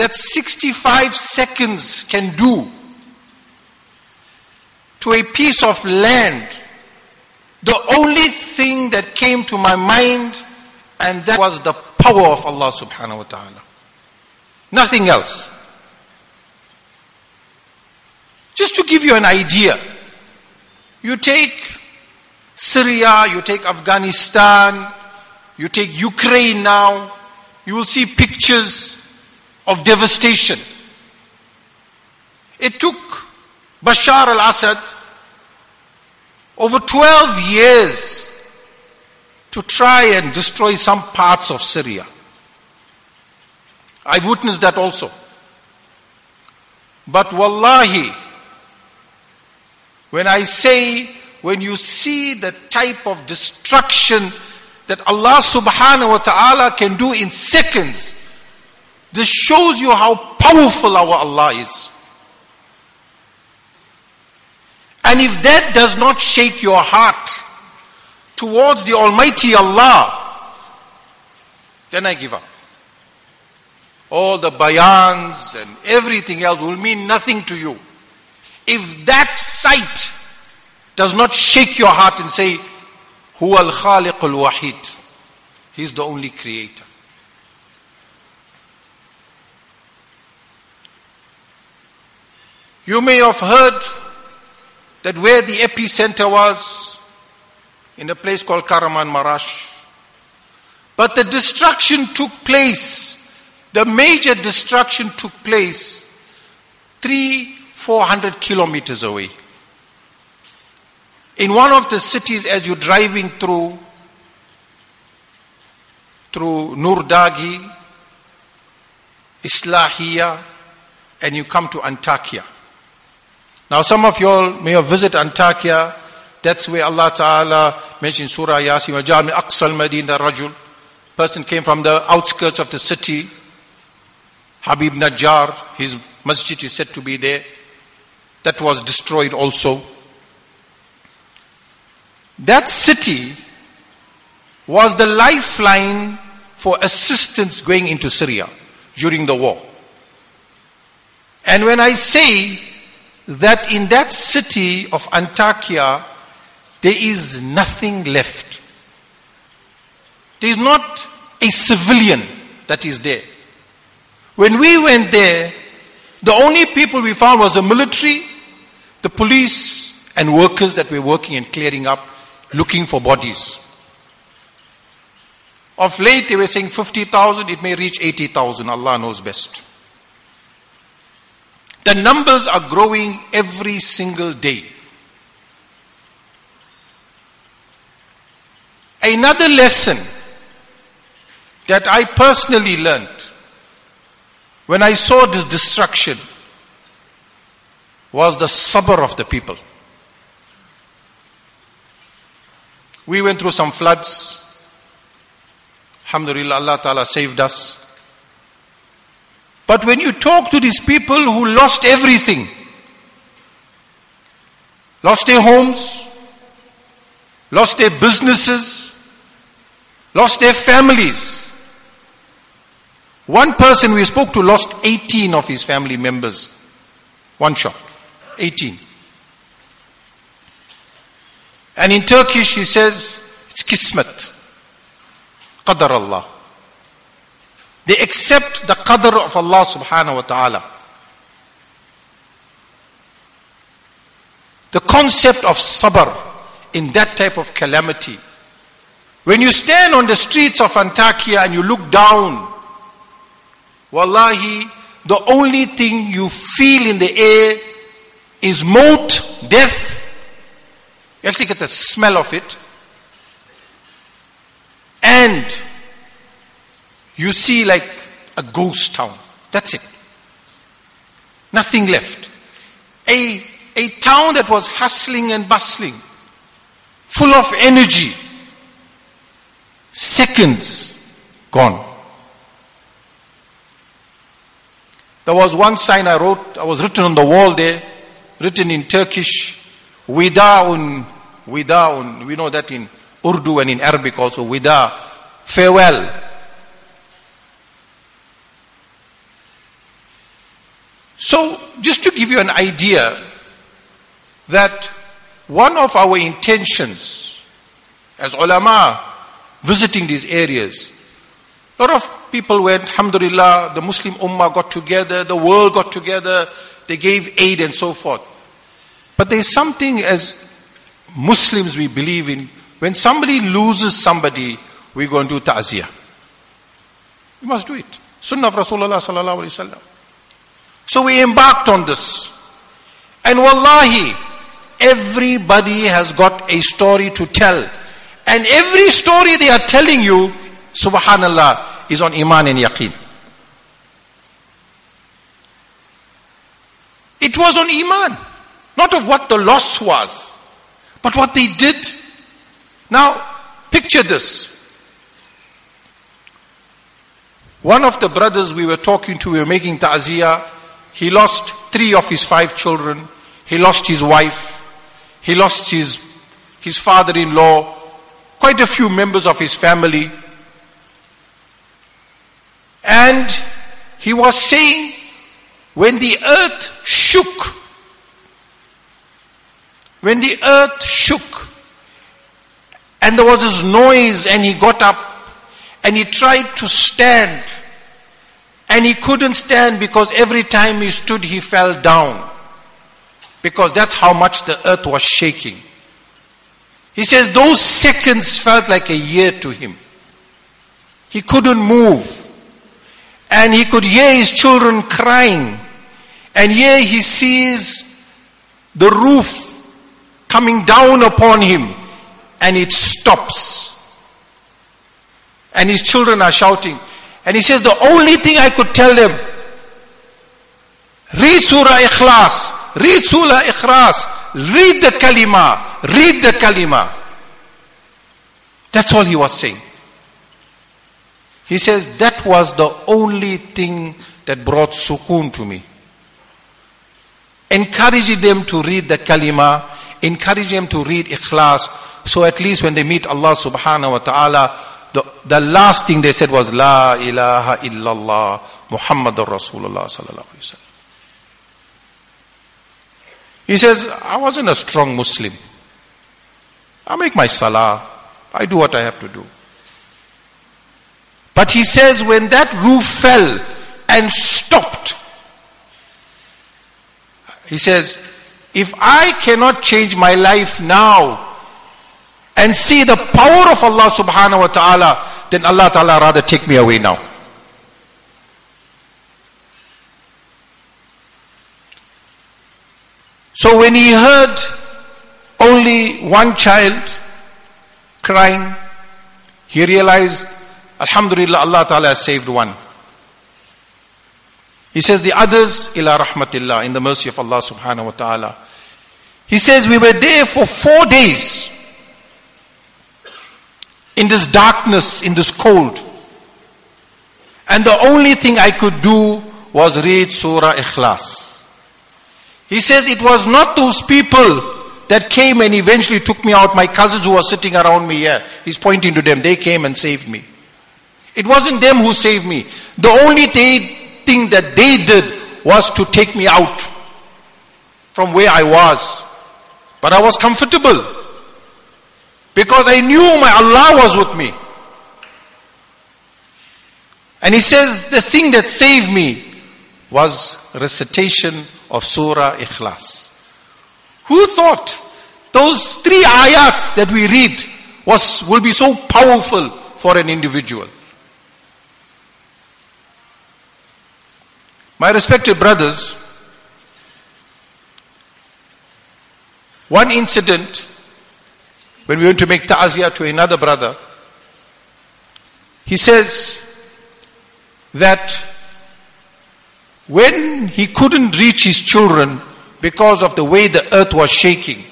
that 65 seconds can do to a piece of land, the only thing that came to my mind and that was the power of Allah subhanahu wa ta'ala. Nothing else. Just to give you an idea, you take Syria, you take Afghanistan, you take Ukraine now, you will see pictures of devastation. It took Bashar al-Assad over 12 years to try and destroy some parts of Syria. I witnessed that also. But wallahi, when I say, when you see the type of destruction that Allah subhanahu wa ta'ala can do in seconds, this shows you how powerful our Allah is. And if that does not shake your heart towards the Almighty Allah, then I give up. All the bayans and everything else will mean nothing to you. If that sight does not shake your heart and say, Hu al Khaliq al Wahid, He's the only creator. You may have heard that where the epicenter was, in a place called Kahramanmaraş. But the destruction took place, the major destruction took place three, four hundred kilometers away. In one of the cities as you're driving through, through Nurdagi, Islahiye, and you come to Antakya. Now some of you all may have visited Antakya. That's where Allah Ta'ala mentioned Surah Yasin, Wajami Aqsal Madinah Rajul. Person came from the outskirts of the city. Habib Najjar, his masjid is said to be there. That was destroyed also. That city was the lifeline for assistance going into Syria during the war. And when I say that in that city of Antakya, there is nothing left. There is not a civilian that is there. When we went there, the only people we found was the military, the police, and workers that were working and clearing up, looking for bodies. Of late, they were saying 50,000, it may reach 80,000. Allah knows best. The numbers are growing every single day. Another lesson that I personally learned when I saw this destruction was the sabr of the people. We went through some floods. Alhamdulillah, Allah Ta'ala saved us. But when you talk to these people who lost everything, lost their homes, lost their businesses, lost their families. One person we spoke to lost 18 of his family members. One shot. 18. And in Turkish he says, it's kismet. Qadar Allah. They accept the qadr of Allah subhanahu wa ta'ala. The concept of sabr in that type of calamity. When you stand on the streets of Antakya and you look down, wallahi, the only thing you feel in the air is moat, death. You actually get the smell of it. And you see like a ghost town. That's it. Nothing left. A, a town that was hustling and bustling, full of energy. Seconds gone. There was one sign I wrote, I was written on the wall there, written in Turkish, Wida'un, Wida'un. We know that in Urdu and in Arabic also, Wida, farewell. So, just to give you an idea that one of our intentions as ulama visiting these areas, a lot of people went, alhamdulillah, the Muslim ummah got together, the world got together, they gave aid and so forth. But there's something as Muslims we believe in, when somebody loses somebody, we go and do ta'ziyah. We must do it. Sunnah of Rasulullah sallallahu. So we embarked on this. And wallahi, everybody has got a story to tell. And every story they are telling you, subhanallah, is on iman and yaqeen. It was on iman. Not of what the loss was, but what they did. Now, picture this. One of the brothers we were talking to, we were making ta'ziyah, he lost three of his five children. He lost his wife. He lost his, his father-in-law, quite a few members of his family. And he was saying, when the earth shook, when the earth shook, and there was this noise and he got up and he tried to stand and he couldn't stand because every time he stood he fell down. Because that's how much the earth was shaking. He says those seconds felt like a year to him. He couldn't move. And he could hear his children crying. And here he sees the roof coming down upon him and it stops. And his children are shouting. And he says, the only thing I could tell them, read Surah Ikhlas, read Surah Ikhlas, read the kalima, read the kalima. That's all he was saying. He says, that was the only thing that brought sukoon to me. Encouraging them to read the kalima, encouraging them to read ikhlas, so at least when they meet Allah subhanahu wa ta'ala, the, the last thing they said was La ilaha illallah Muhammadur Rasulullah sallallahu alaihi wasallam. He says, I wasn't a strong Muslim. I make my salah. I do what I have to do. But he says when that roof fell and stopped, he says, if I cannot change my life now, and see the power of Allah subhanahu wa ta'ala, then Allah ta'ala rather take me away now. So when he heard only one child crying, he realized, Alhamdulillah, Allah Ta'ala has saved one. He says the others, ila rahmatillah, in the mercy of Allah subhanahu wa ta'ala. He says we were there for four days in this darkness, in this cold. And the only thing I could do was read Surah Ikhlas. He says it was not those people that came and eventually took me out, my cousins who were sitting around me here. He's pointing to them. They came and saved me. It wasn't them who saved me. The only thing that they did was to take me out from where I was. But I was comfortable. Because I knew my Allah was with me. And he says the thing that saved me was recitation of Surah Ikhlas. Who thought those three ayat that we read was, will be so powerful for an individual? My respected brothers, one incident when we went to make ta'aziyah to another brother, he says that when he couldn't reach his children because of the way the earth was shaking,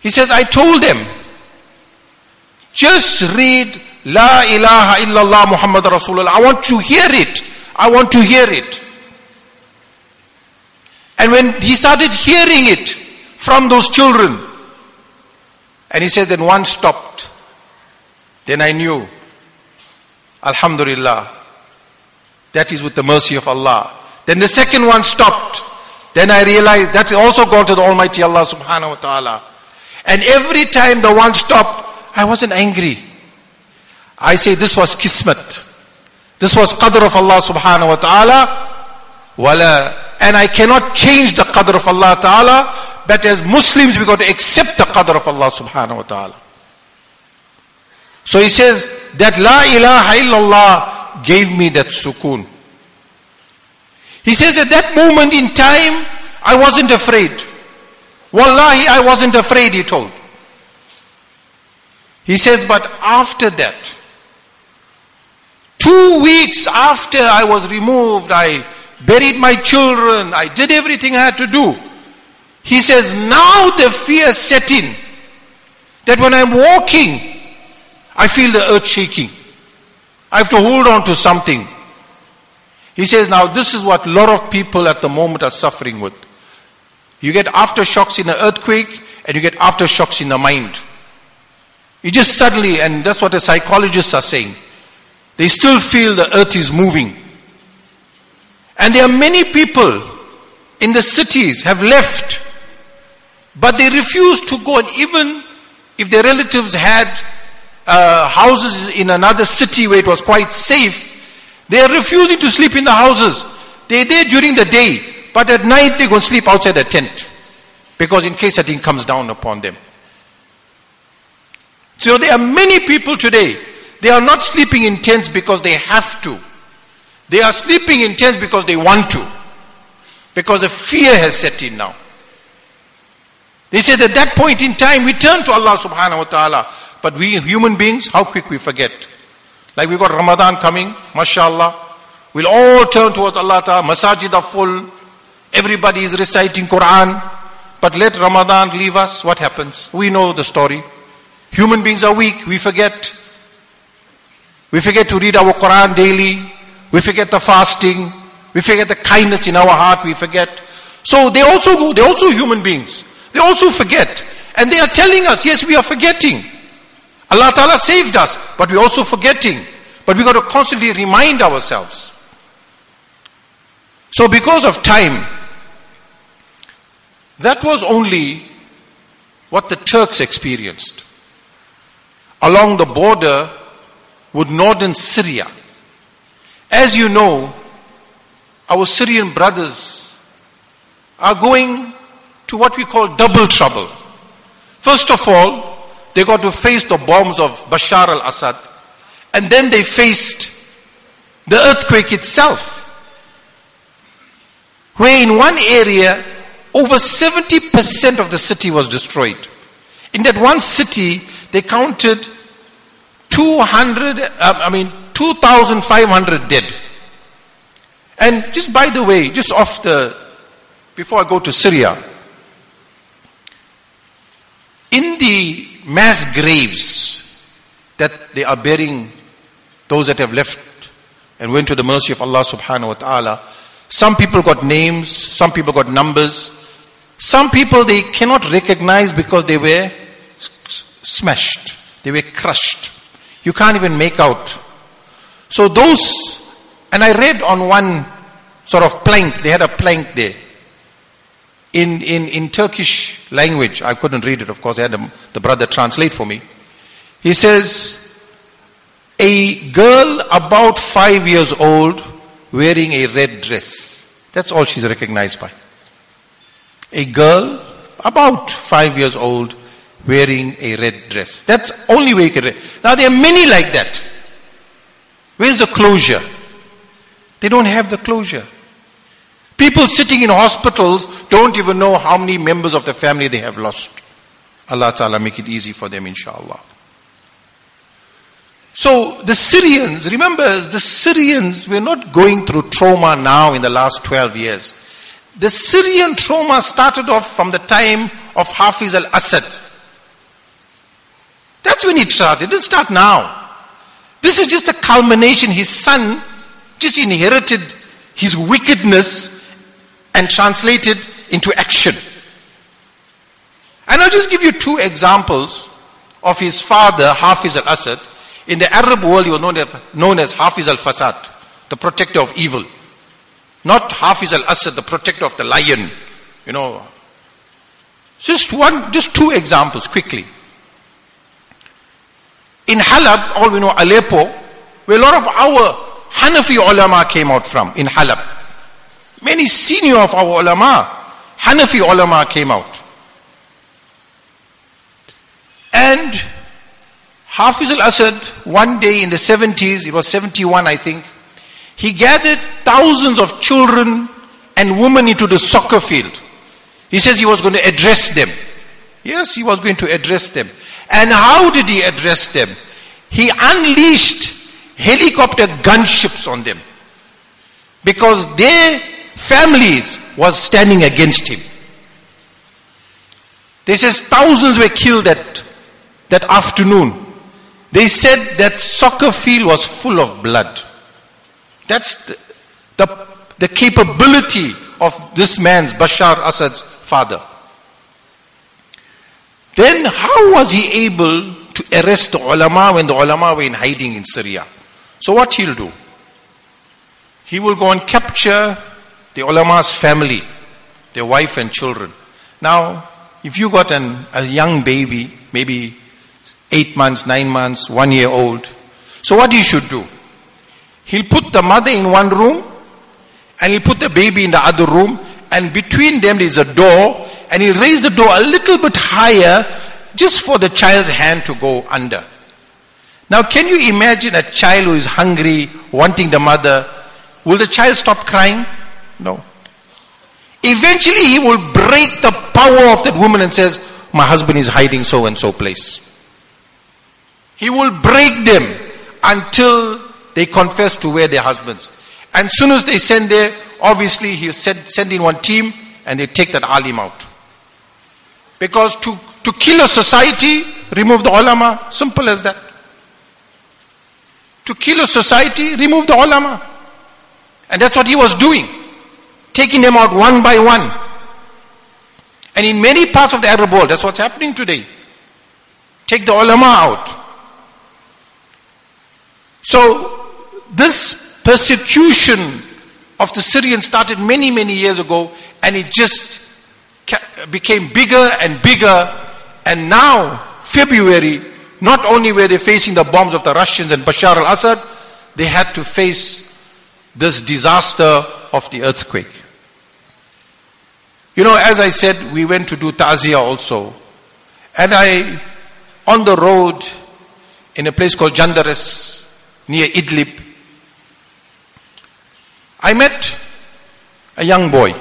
he says, I told them, just read La ilaha illallah Muhammad Rasulullah. I want to hear it. I want to hear it. And when he started hearing it from those children, and he says, then one stopped. Then I knew, Alhamdulillah, that is with the mercy of Allah. Then the second one stopped. Then I realized that's also gone to the Almighty Allah subhanahu wa ta'ala. And every time the one stopped, I wasn't angry. I say this was kismet. This was qadr of Allah subhanahu wa ta'ala. And I cannot change the qadr of Allah ta'ala. But as Muslims, we got to accept the qadr of Allah subhanahu wa ta'ala. So he says that La ilaha illallah gave me that sukoon. He says at that moment in time, I wasn't afraid. Wallahi, I wasn't afraid, he told. He says, but after that, two weeks after I was removed, I buried my children, I did everything I had to do. He says, now the fear set in that when I'm walking, I feel the earth shaking. I have to hold on to something. He says, now this is what a lot of people at the moment are suffering with. You get aftershocks in an earthquake and you get aftershocks in the mind. You just suddenly, and that's what the psychologists are saying. They still feel the earth is moving. And there are many people in the cities have left, but they refuse to go and even if their relatives had uh, houses in another city where it was quite safe, they are refusing to sleep in the houses. They're there during the day, but at night they go sleep outside the tent. Because in case something comes down upon them. So there are many people today, they are not sleeping in tents because they have to. They are sleeping in tents because they want to. Because a fear has set in now. They said at that point in time we turn to Allah subhanahu wa ta'ala. But we human beings, how quick we forget. Like we got Ramadan coming, mashallah. We'll all turn towards Allah Ta'ala. Masajid are full. Everybody is reciting Quran. But let Ramadan leave us. What happens? We know the story. Human beings are weak. We forget. We forget to read our Quran daily. We forget the fasting. We forget the kindness in our heart. We forget. So they also go, they're also human beings. They also forget. And they are telling us, yes, we are forgetting. Allah Ta'ala saved us, but we're also forgetting. But we've got to constantly remind ourselves. So because of time, that was only what the Turks experienced. Along the border with northern Syria. As you know, our Syrian brothers are going to what we call double trouble. First of all, they got to face the bombs of Bashar al-Assad. And then they faced the earthquake itself. Where in one area, over 70% of the city was destroyed. In that one city, they counted 200, uh, I mean, 2,500 dead. And just by the way, just off the, before I go to Syria, in the mass graves that they are burying those that have left and went to the mercy of Allah subhanahu wa ta'ala. Some people got names, some people got numbers, some people they cannot recognize because they were smashed, they were crushed. You can't even make out. So those, and I read on one sort of plank, they had a plank there in, in, in Turkish language. I couldn't read it, of course. I had the, the brother translate for me. He says, a girl about five years old wearing a red dress. That's all she's recognized by. A girl about five years old wearing a red dress. That's only way you can read. Now there are many like that. Where's the closure? They don't have the closure. People sitting in hospitals don't even know how many members of the family they have lost. Allah Ta'ala make it easy for them, inshallah. So the Syrians, remember, the Syrians were not going through trauma now in the last 12 years. The Syrian trauma started off from the time of Hafiz al-Assad. That's when it started. It didn't start now. This is just a culmination. His son just inherited his wickedness and translate it into action. And I'll just give you two examples of his father, Hafiz al-Assad. In the Arab world, he was known as, known as Hafiz al-Fasad, the protector of evil. Not Hafiz al-Assad, the protector of the lion. You know. Just one, just two examples quickly. In Halab, all we know, Aleppo, where a lot of our Hanafi ulama came out from, in Halab. Many senior of our ulama, Hanafi ulama came out. And Hafiz al-Assad, one day in the 70s, it was 71 I think, he gathered thousands of children and women into the soccer field. He says he was going to address them. Yes, he was going to address them. And how did he address them? He unleashed helicopter gunships on them. Because their families was standing against him. They says thousands were killed that, that afternoon. They said that soccer field was full of blood. That's the, the, the capability of this man's, Bashar Assad's father. Then how was he able to arrest the ulama when the ulama were in hiding in Syria? So what he'll do? He will go and capture the ulama's family, their wife and children. Now, if you got an, a young baby, maybe eight months, nine months, one year old, so what he should do? He'll put the mother in one room and he'll put the baby in the other room and between them there is a door and he'll raise the door a little bit higher just for the child's hand to go under. Now can you imagine a child who is hungry, wanting the mother? Will the child stop crying? No. Eventually he will break the power of that woman and says, my husband is hiding so and so place. He will break them until they confess to where their husbands. And soon as they send there, obviously he'll send, send in one team and they take that alim out. Because to, to kill a society, remove the ulama, simple as that. To kill a society, remove the ulama. And that's what he was doing. Taking them out one by one. And in many parts of the Arab world, that's what's happening today. Take the ulama out. So, this persecution of the Syrians started many, many years ago and it just became bigger and bigger. And now, February, not only were they facing the bombs of the Russians and Bashar al-Assad, they had to face this disaster of the earthquake. You know, as I said, we went to do ta'ziyah also. And I, on the road, in a place called Jandaras, near Idlib, I met a young boy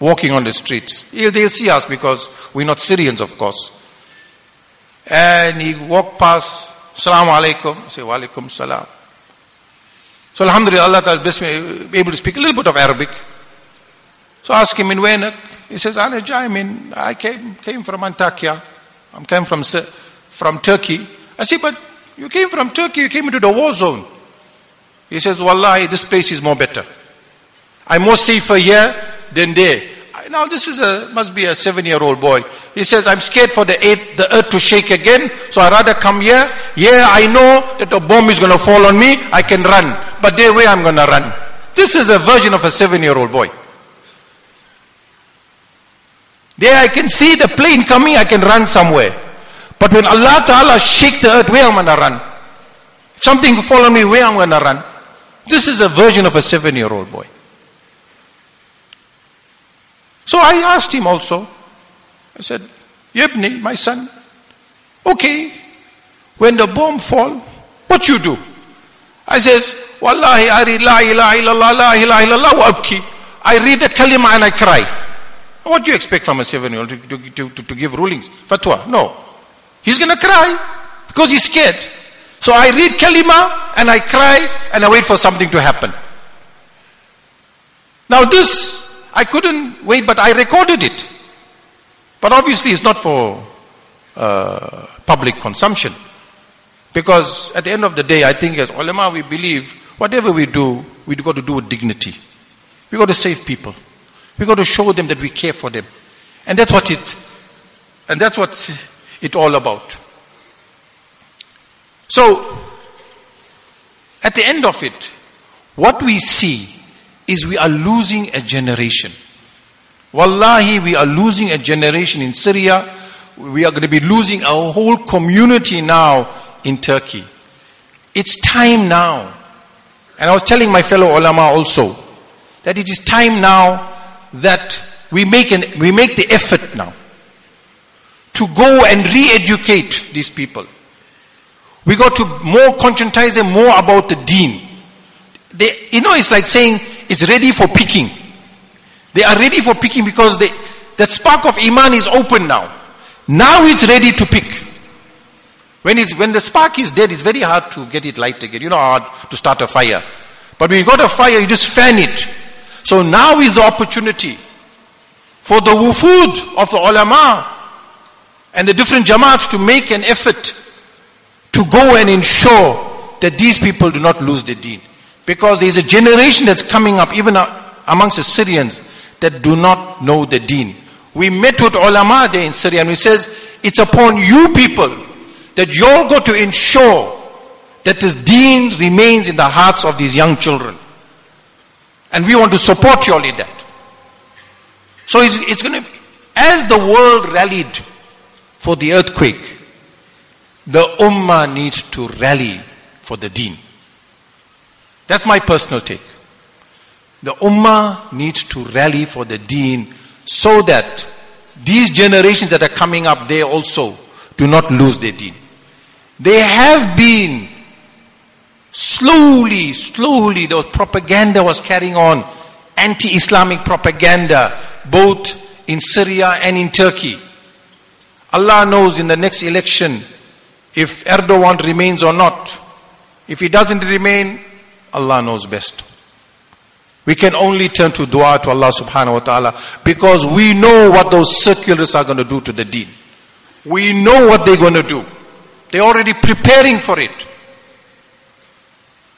walking on the streets. They'll see us because we're not Syrians, of course. And he walked past, Salaam alaikum. Say, Wa alaikum salam. So Alhamdulillah, Allah Ta'ala blessed me, able to speak a little bit of Arabic. So I asked him in Wenak. He says, I mean, I came, came from Antakya. I came from, from Turkey. I said, but you came from Turkey, you came into the war zone. He says, Wallahi, this place is more better. I'm more safer here than there. Now this is a, must be a seven year old boy. He says, I'm scared for the, eight, the earth to shake again, so i rather come here. Yeah, I know that a bomb is going to fall on me, I can run. But there where I'm going to run. This is a version of a seven year old boy. There I can see the plane coming, I can run somewhere. But when Allah Ta'ala shake the earth, where am I going to run? If something follow me, where am I going to run? This is a version of a seven year old boy. So I asked him also. I said, Yebni, my son, okay, when the bomb fall, what you do? I said, Wallahi, I read La ilaha illallah, La ilaha illallah wa abki. I read the kalima and I cry. What do you expect from a seven-year-old to, to, to, to give rulings? Fatwa? No. He's gonna cry because he's scared. So I read kalima and I cry and I wait for something to happen. Now this I couldn't wait, but I recorded it. But obviously it's not for uh, public consumption. Because at the end of the day, I think as ulama we believe whatever we do, we've got to do with dignity. We've got to save people. We got to show them that we care for them. And that's what it, and that's what it's all about. So, at the end of it, what we see is we are losing a generation. Wallahi, we are losing a generation in Syria. We are going to be losing our whole community now in Turkey. It's time now. And I was telling my fellow ulama also that it is time now that we make an, we make the effort now to go and re-educate these people. We got to more conscientize them more about the deen. They, you know, it's like saying it's ready for picking. They are ready for picking because they, that spark of iman is open now. Now it's ready to pick. When it's, when the spark is dead, it's very hard to get it light again. You know hard to start a fire. But when you got a fire, you just fan it. So now is the opportunity for the wufud of the ulama and the different jamaats to make an effort to go and ensure that these people do not lose their deen. Because there is a generation that's coming up, even amongst the Syrians, that do not know the deen. We met with ulama there in Syria and we says, it's upon you people that you're going to ensure that this deen remains in the hearts of these young children. And we want to support in that. So it's, it's going to, as the world rallied for the earthquake, the ummah needs to rally for the deen. That's my personal take. The ummah needs to rally for the deen so that these generations that are coming up, they also do not lose their deen. They have been slowly, slowly, the propaganda was carrying on, anti-Islamic propaganda, both in Syria and in Turkey. Allah knows in the next election if Erdogan remains or not. If he doesn't remain, Allah knows best. We can only turn to dua to Allah subhanahu wa ta'ala because we know what those circulars are going to do to the deen. We know what they're going to do. They're already preparing for it.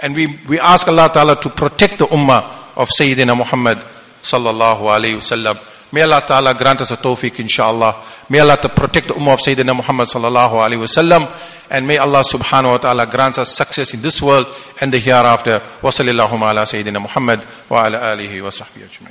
And we, we ask Allah ta'ala to protect the ummah of Sayyidina Muhammad sallallahu alayhi wasallam. May Allah ta'ala grant us a tawfiq inshaAllah. May Allah to protect the ummah of Sayyidina Muhammad sallallahu alayhi wasallam. And may Allah subhanahu wa ta'ala grant us success in this world and the hereafter. Wa sallallahu ala Sayyidina Muhammad wa ala alihi wa sahbihi ajma'in.